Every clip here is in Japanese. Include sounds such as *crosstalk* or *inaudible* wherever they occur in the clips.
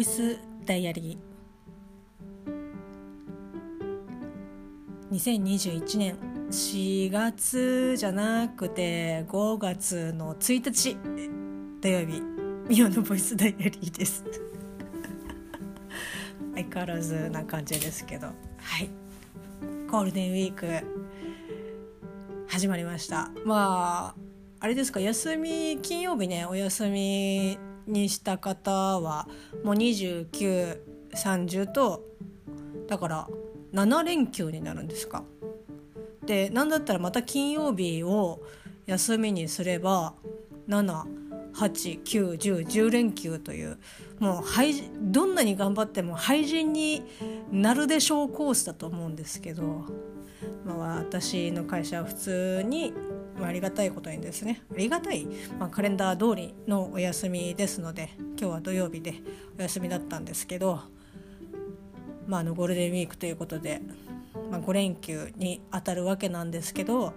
イスダイアリー。2021年4月じゃなくて5月の1日。土曜日。ミオのボイスダイアリーです。*laughs* 相変わらずな感じですけど。はい。ゴールデンウィーク。始まりました。まああれですか休み金曜日ねお休みにした方はもう2930とだから7連休になるんですか。で何だったらまた金曜日を休みにすれば7891010連休というもうどんなに頑張っても廃人になるでしょうコースだと思うんですけど、まあ、私の会社は普通にまあ、ありがたいことにですねありがたい、まあ、カレンダー通りのお休みですので今日は土曜日でお休みだったんですけど、まあ、あのゴールデンウィークということで、まあ、5連休にあたるわけなんですけど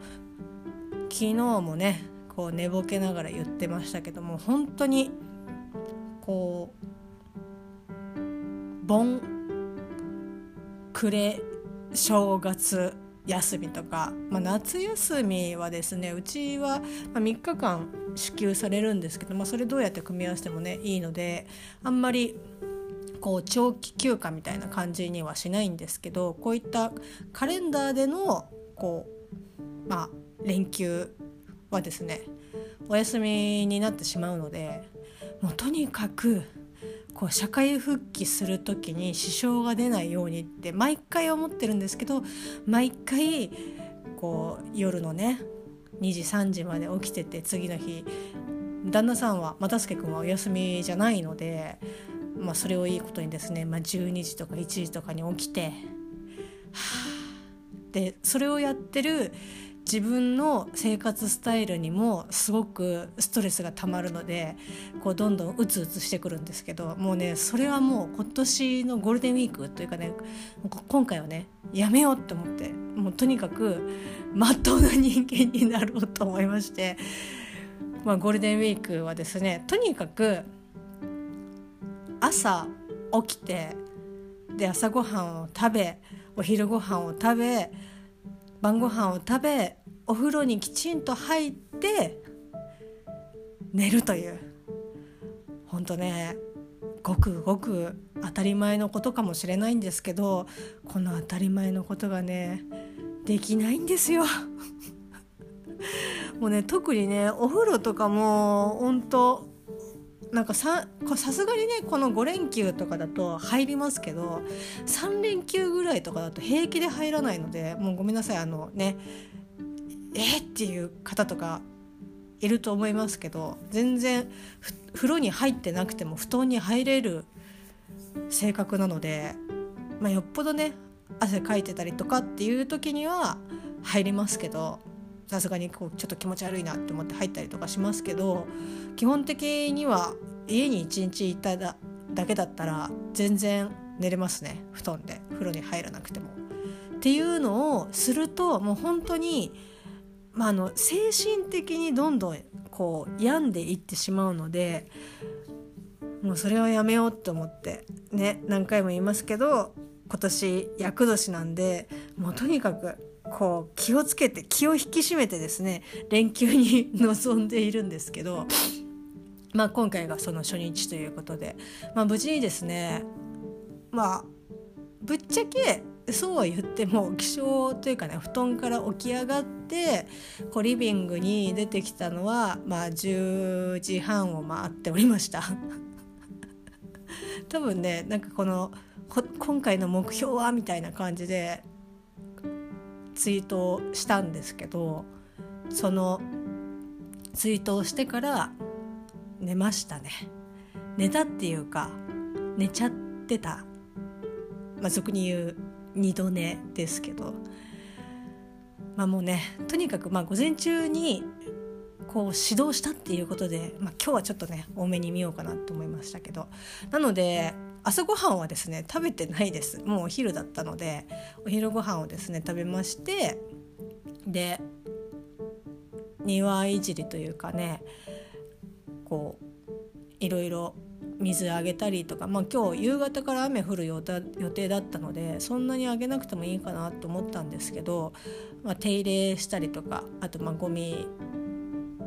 昨日もねこう寝ぼけながら言ってましたけども本当にこう盆暮れ正月休みとか、まあ、夏休みはですねうちは3日間支給されるんですけど、まあ、それどうやって組み合わせてもねいいのであんまりこう長期休暇みたいな感じにはしないんですけどこういったカレンダーでのこう、まあ、連休はですねお休みになってしまうのでもうとにかくこう社会復帰する時に支障が出ないようにって毎回思ってるんですけど毎回こう夜のね2時3時まで起きてて次の日旦那さんは又助君はお休みじゃないので、まあ、それをいいことにですね、まあ、12時とか1時とかに起きてはあ。でそれをやってる自分の生活スタイルにもすごくストレスがたまるのでこうどんどんうつうつしてくるんですけどもうねそれはもう今年のゴールデンウィークというかね今回はねやめようって思ってもうとにかくまっとうな人間になろうと思いまして、まあ、ゴールデンウィークはですねとにかく朝起きてで朝ごはんを食べお昼ご飯を食べ晩ご飯を食べお風呂にきちんと入って寝るという本当ねごくごく当たり前のことかもしれないんですけどこの当たり前のことがねできないんですよ。*laughs* もうね特にねお風呂とかも本当なんかさすがにねこの5連休とかだと入りますけど3連休ぐらいとかだと平気で入らないのでもうごめんなさいあのねえっていう方とかいると思いますけど全然風呂に入ってなくても布団に入れる性格なので、まあ、よっぽどね汗かいてたりとかっていう時には入りますけどさすがにこうちょっと気持ち悪いなって思って入ったりとかしますけど基本的には家に一日いただけだったら全然寝れますね布団で風呂に入らなくても。っていうのをするともう本当に、まあ、あの精神的にどんどんこう病んでいってしまうのでもうそれはやめようって思ってね何回も言いますけど今年厄年なんでもうとにかくこう気をつけて気を引き締めてですね連休に臨んでいるんですけど、*laughs* まあ、今回がその初日ということで、まあ、無事にですねまあぶっちゃけそうは言っても起床というかね布団から起き上がってこうリビングに出てきたのは、まあ、10時半を回っておりました。*laughs* 多分ねなんかこの今回の目標はみたいな感じでツイートをしたんですけどそのツイートをしてから寝ましたね。寝たっていうか寝ちゃってた。まあ俗に言う二度寝ですけど。まあもうねとにかくまあ午前中にこう指導したっていうことで、まあ、今日はちょっとね多めに見ようかなと思いましたけど。なので朝ごはんはですね食べてないです。もうお昼だったのでお昼ご飯をですね食べましてで庭いじりというかねこういろいろ水あげたりとか、まあ、今日夕方から雨降る予定だったのでそんなにあげなくてもいいかなと思ったんですけど、まあ、手入れしたりとかあとまあゴミ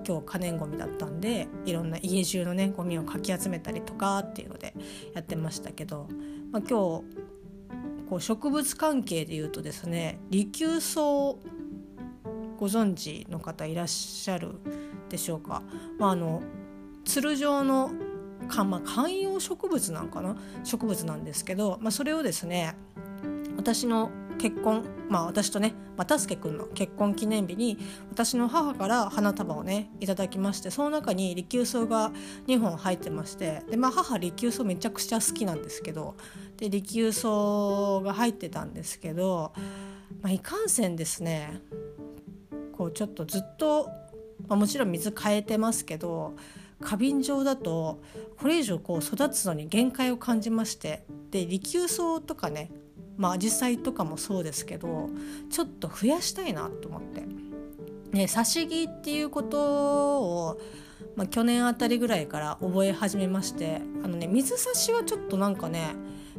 今日可燃ごみだったんでいろんな家中のねゴミをかき集めたりとかっていうのでやってましたけど、まあ、今日こう植物関係でいうとですね利休草ご存知の方いらっしゃるでしょうか。まあ、あのつる状のか、まあ、観葉植物なんかな？植物なんですけど、まあ、それをですね私の結婚まあ私とね又助君の結婚記念日に私の母から花束をねいただきましてその中に利休草が2本入ってましてで、まあ、母利休草めちゃくちゃ好きなんですけどで利休草が入ってたんですけど、まあ、いかんせんですねこうちょっとずっと、まあ、もちろん水変えてますけど花瓶状だとこれ以上こう育つのに限界を感じましてで利休草とかねまあ紫陽花とかもそうですけどちょっと増やしたいなと思って。ね、差し木っていうことを、まあ、去年あたりぐらいから覚え始めましてあのね水差しはちょっとなんかね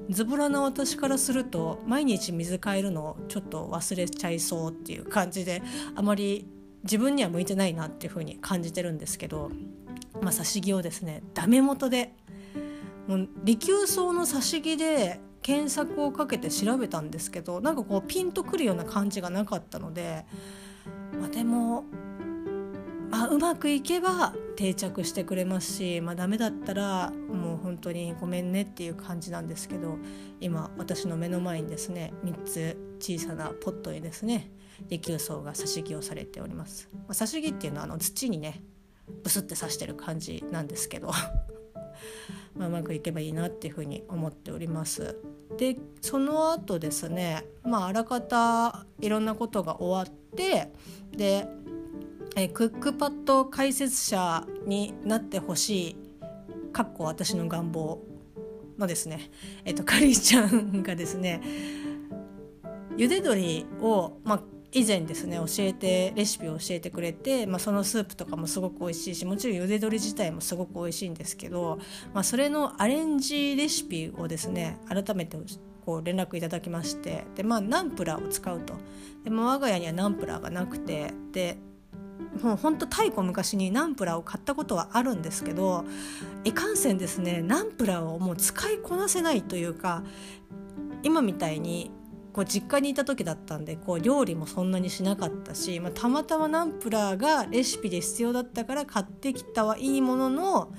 ズボラな私からすると毎日水替えるのをちょっと忘れちゃいそうっていう感じであまり自分には向いてないなっていうふうに感じてるんですけどまあ、差し木をですねダメ元でもう利休草の差し木で検索をかけて調べたんですけどなんかこうピンとくるような感じがなかったので、まあ、でも、まあ、うまくいけば定着してくれますし、まあ、ダメだったらもう本当にごめんねっていう感じなんですけど今私の目の前にですね3つ小さなポットにですね利休草が差し木をされております。まあ、差し木っていうのはあの土にねブスって刺してる感じなんですけどまあうまくいけばいいなっていうふうに思っております。でその後ですねまああらかたいろんなことが終わってでえクックパッド解説者になってほしいかっこ私の願望のですねえっとかりんちゃんがですね茹で鶏を、まあ、以前ですね教えてレシピを教えてくれて、まあ、そのスープとかもすごく美味しいしもちろん茹で鶏自体もすごく美味しいんですけど、まあ、それのアレンジレシピをですね改めてこう連絡いただきましてで、まあ、ナンプラーを使うと。で、も我が家にはナンプラーがなくてでもうほんと太古昔にナンプラーを買ったことはあるんですけどいかんせんですねナンプラーをもう使いこなせないというか今みたいにこう実家にいた時だったんでこう料理もそんなにしなかったし、まあ、たまたまナンプラーがレシピで必要だったから買ってきたはいいものの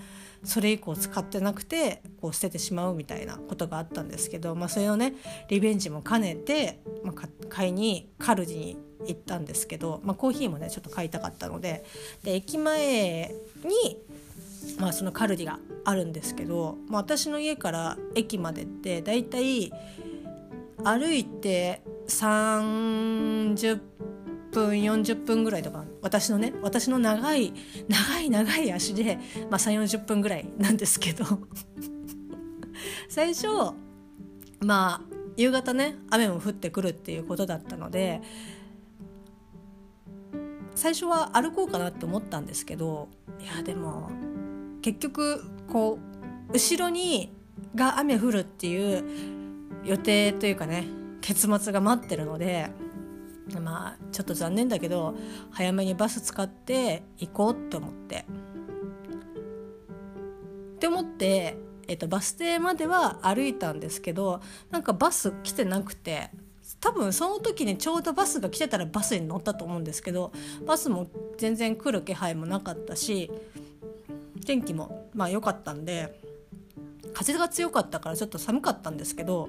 それ以降使ってなくてこう捨ててしまうみたいなことがあったんですけど、まあ、それをねリベンジも兼ねて、まあ、買いにカルディに行ったんですけど、まあ、コーヒーもねちょっと買いたかったのでで駅前にまあ、そのカルディがあるんですけど、まあ、私の家から駅までってだいたい歩いて30分40分ぐらいとか私のね私の長い長い長い足で、まあ、3 4 0分ぐらいなんですけど。*laughs* 最初まあ夕方ね雨も降ってくるっていうことだったので最初は歩こうかなって思ったんですけどいやでも結局こう後ろにが雨降るっていう予定というかね結末が待ってるのでまあちょっと残念だけど早めにバス使って行こうって思って。って思って、えっと、バス停までは歩いたんですけどなんかバス来てなくて多分その時にちょうどバスが来てたらバスに乗ったと思うんですけどバスも全然来る気配もなかったし天気もまあ良かったんで風が強かったからちょっと寒かったんですけど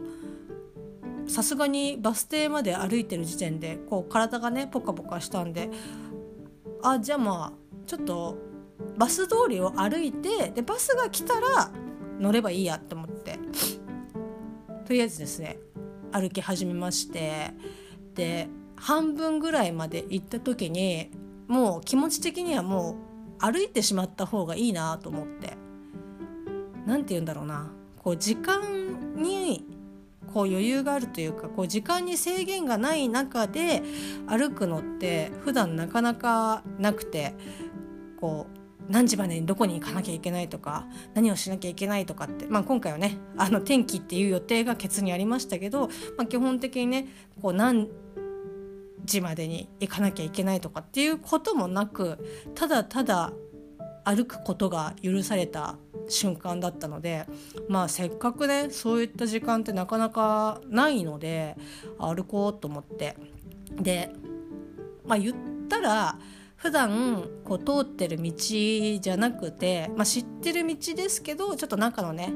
さすがにバス停まで歩いてる時点でこう体がねポカポカしたんであじゃあまあちょっとバス通りを歩いてでバスが来たら乗ればいいやって思ってとりあえずですね歩き始めましてで半分ぐらいまで行った時にもう気持ち的にはもう歩いてしまった方がいいなと思って何て言うんだろうなこう時間にこう余裕があるというかこう時間に制限がない中で歩くのって普段なかなかなくてこう何時までにどこに行かなきゃいけないとか何をしなきゃいけないとかって、まあ、今回はねあの天気っていう予定がケツにありましたけど、まあ、基本的にねこう何時までに行かなきゃいけないとかっていうこともなくただただ歩くことが許された瞬間だったのでまあせっかくねそういった時間ってなかなかないので歩こうと思って。でまあ言ったら普段こう通ってる道じゃなくて、まあ、知ってる道ですけどちょっと中のね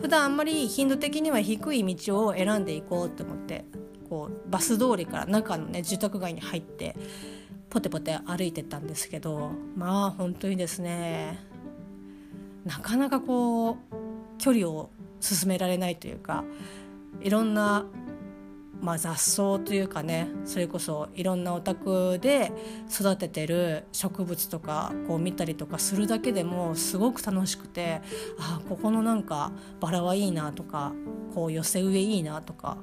普段あんまり頻度的には低い道を選んでいこうと思ってこうバス通りから中のね住宅街に入ってポテポテ歩いてたんですけどまあ本当にですねなかなかこう距離を進められないというかいろんな、まあ、雑草というかねそれこそいろんなお宅で育ててる植物とかこう見たりとかするだけでもすごく楽しくてあここのなんかバラはいいなとかこう寄せ植えいいなとか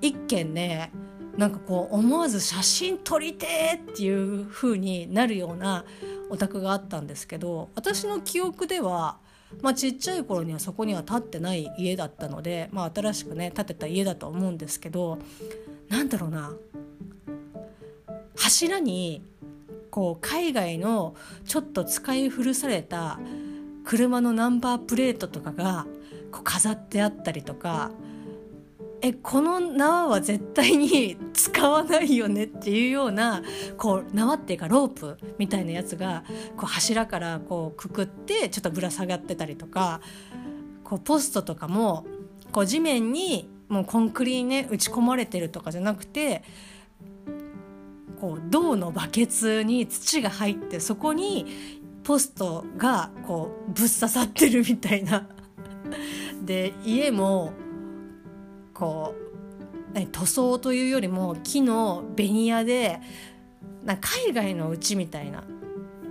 一見ねなんかこう思わず写真撮りてっていう風になるようなお宅があったんですけど私の記憶では、まあ、ちっちゃい頃にはそこには建ってない家だったので、まあ、新しくね建てた家だと思うんですけどなんだろうな。柱にこう海外のちょっと使い古された車のナンバープレートとかがこう飾ってあったりとかえこの縄は絶対に *laughs* 使わないよねっていうようなこう縄っていうかロープみたいなやつがこう柱からこうくくってちょっとぶら下がってたりとかこうポストとかもこう地面にもうコンクリにね打ち込まれてるとかじゃなくてこう銅のバケツに土が入ってそこにポストがこうぶっ刺さってるみたいな。*laughs* で家もこう塗装というよりも木のベニヤでな海外の家みたいな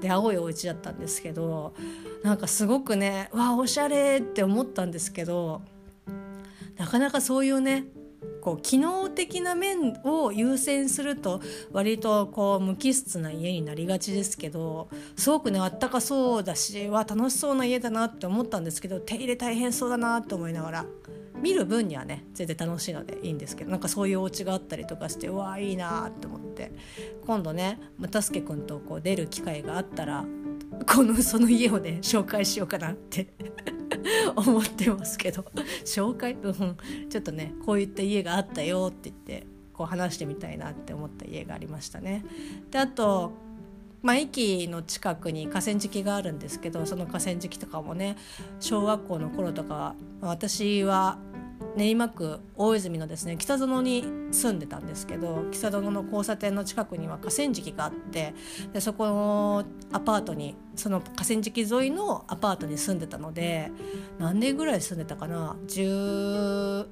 で青いお家だったんですけどなんかすごくねわあおしゃれって思ったんですけどなかなかそういうねこう機能的な面を優先すると割とこう無機質な家になりがちですけどすごくねあったかそうだしわ楽しそうな家だなって思ったんですけど手入れ大変そうだなと思いながら見る分にはね全然楽しいのでいいんですけどなんかそういうお家があったりとかしてうわいいなって思って今度ね又助君とこう出る機会があったらこのその家をね紹介しようかなって *laughs* 思ってますけど *laughs* 紹介、うん、ちょっとねこういった家があったよって言ってこう話してみたいなって思った家がありましたね。であとまあ、駅の近くに河川敷があるんですけどその河川敷とかもね小学校の頃とか私は練馬区大泉のですね北園に住んでたんですけど北園の交差点の近くには河川敷があってでそこのアパートにその河川敷沿いのアパートに住んでたので何年ぐらい住んでたかな？1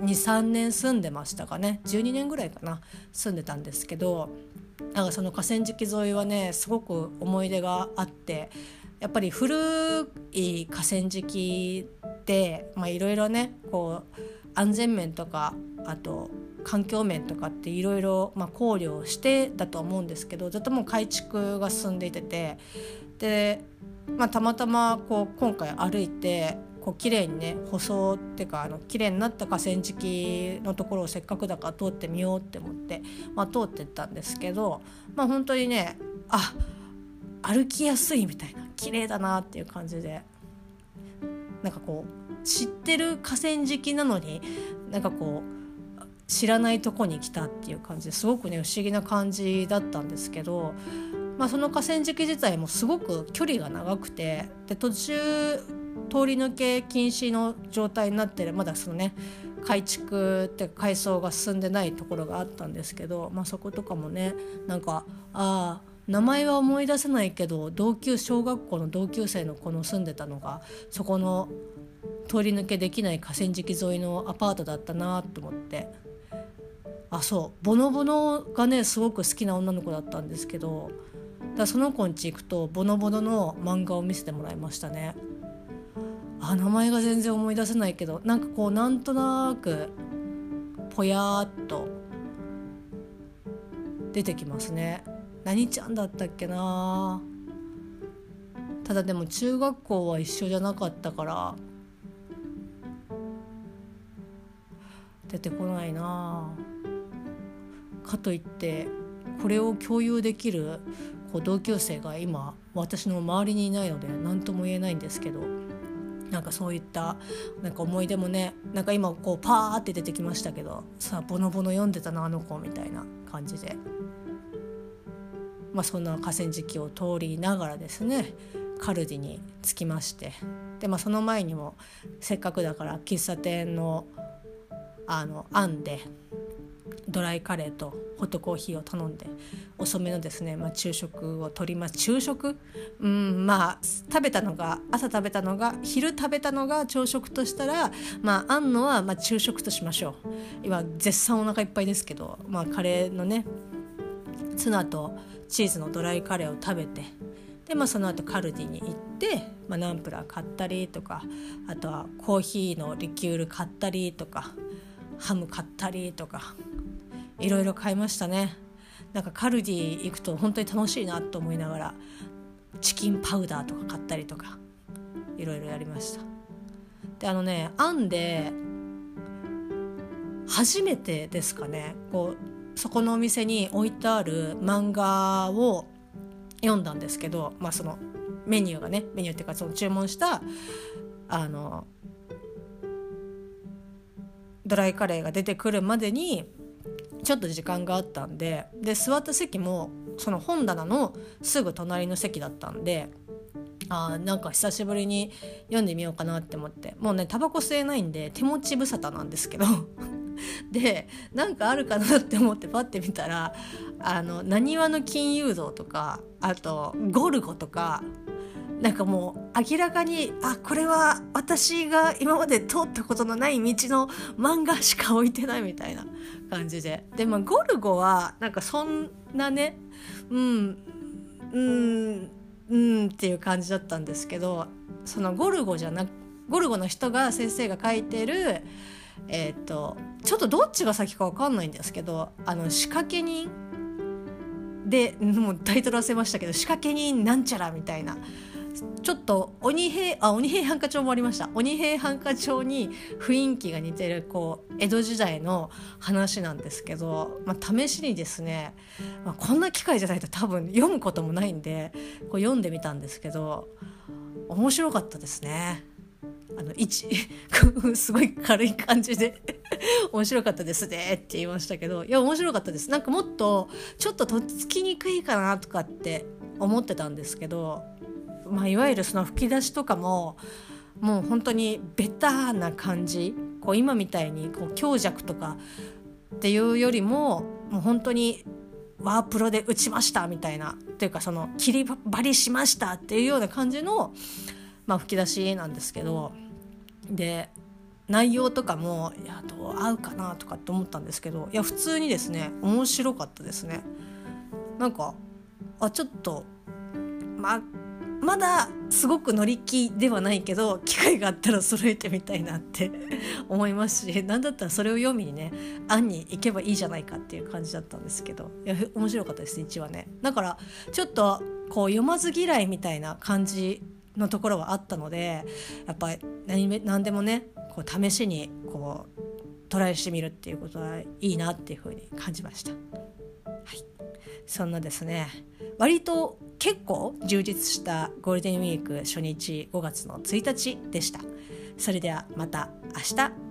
23年住んでましたかね？12年ぐらいかな？住んでたんですけどなんかその河川敷沿いはねすごく思い出があってやっぱり古い河川敷っていろいろねこう安全面とかあと環境面とかっていろいろ考慮してだと思うんですけどずっともう改築が進んでいててで、まあ、たまたまこう今回歩いてこう綺麗にね舗装っていうかあの綺麗になった河川敷のところをせっかくだから通ってみようって思って、まあ、通ってったんですけど、まあ、本当にねあっ歩きやすいみたいな綺麗だなっていう感じで。なんかこう知ってる河川敷なのになんかこう知らないとこに来たっていう感じですごくね不思議な感じだったんですけど、まあ、その河川敷自体もすごく距離が長くてで途中通り抜け禁止の状態になってるまだそのね改築って改装が進んでないところがあったんですけど、まあ、そことかもねなんかああ名前は思い出せないけど同級小学校の同級生の子の住んでたのがそこの通り抜けできない河川敷沿いのアパートだったなと思って。あそう。ボノボノがねすごく好きな女の子だったんですけどだその子ん家行くとボノボノの漫画を見せてもらいましたね。あ名前が全然思い出せないけどなんかこうなんとなくぽやっと出てきますね。何ちゃんだったっけな。ただでも中学校は一緒じゃなかったから。出てこないな。かといってこれを共有できるこう同級生が今私の周りにいないので何とも言えないんですけど。なんかそういったなんか思い出もねなんか今こうパーって出てきましたけどさあボノボノ読んでたなあの子みたいな感じで、まあ、そんな河川敷を通りながらですねカルディに着きましてで、まあ、その前にもせっかくだから喫茶店のあのあんでドライカレーとホットコーヒーを頼んで遅めのですね、まあ、昼食をとります昼食？うんまあ食べたのが朝食べたのが昼食べたのが朝食としたらまああんのはまあ昼食としましょう。今絶賛お腹いっぱいですけど、まあ、カレーのねツナとチーズのドライカレーを食べてで、まあ、その後カルディに行って、まあ、ナンプラー買ったりとかあとはコーヒーのリキュール買ったりとかハム買ったりとかいろいろ買いましたね。なんかカルディ行くと本当に楽しいなと思いながらチキンパウダーとか買ったりとかいろいろやりました。であのねあんで初めてですかね。こうそこのお店に置いてある漫画を読んだんですけど、まあ、そのメニューがねメニューっていうかその注文したあのドライカレーが出てくるまでにちょっと時間があったんでで座った席もその本棚のすぐ隣の席だったんであなんか久しぶりに読んでみようかなって思って。もうねタバコ吸えないんで手持ち無沙汰なんですけど。*laughs* でなんかあるかなって思ってパッて見たら「あのなにわの金融道」とかあと「ゴルゴ」とかなんかもう明らかにあこれは私が今まで通ったことのない道の漫画しか置いてないみたいな感じで。でまあゴルゴはなんかそんなねうんうんうんっていう感じだったんですけどそのゴルゴじゃなゴルゴの人が先生が書いてるえっ、ー、とちょっとどっちが先か分かんないんですけどあの仕掛け人でもうタイトル忘れましたけど仕掛け人なんちゃらみたいなちょっと鬼平あ鬼平犯科帳もありました鬼平犯科帳に雰囲気が似てるこう江戸時代の話なんですけど、まあ、試しにですね、まあ、こんな機会じゃないと多分読むこともないんでこう読んでみたんですけど面白かったですね。あの *laughs* すごい軽い感じで *laughs* 面白かったですねって言いましたけどいや面白かったです。なんかもっとちょっととっつきにくいかなとかって思ってたんですけどまあ、いわゆるその吹き出しとかももう本当にベターな感じこう今みたいにこう強弱とかっていうよりももう本当にワープロで打ちましたみたいなっていうかその切り張りしましたっていうような感じの、まあ、吹き出しなんですけどで内容とかもいやどう合うかなとかって思ったんですけどいや普通にですね面白かったですね。なんかあちょっとまあまだすごく乗り気ではないけど機会があったら揃えてみたいなって *laughs* 思いますし何だったらそれを読みにね案に行けばいいじゃないかっていう感じだったんですけどいや面白かったです1話ねだからちょっとこう読まず嫌いみたいな感じのところはあったのでやっぱり何何でもねこう試しにこうトライしてみるっていうことはいいなっていうふうに感じました。はい、そんなですね割と結構充実したゴールデンウィーク初日5月の1日でした。それではまた明日。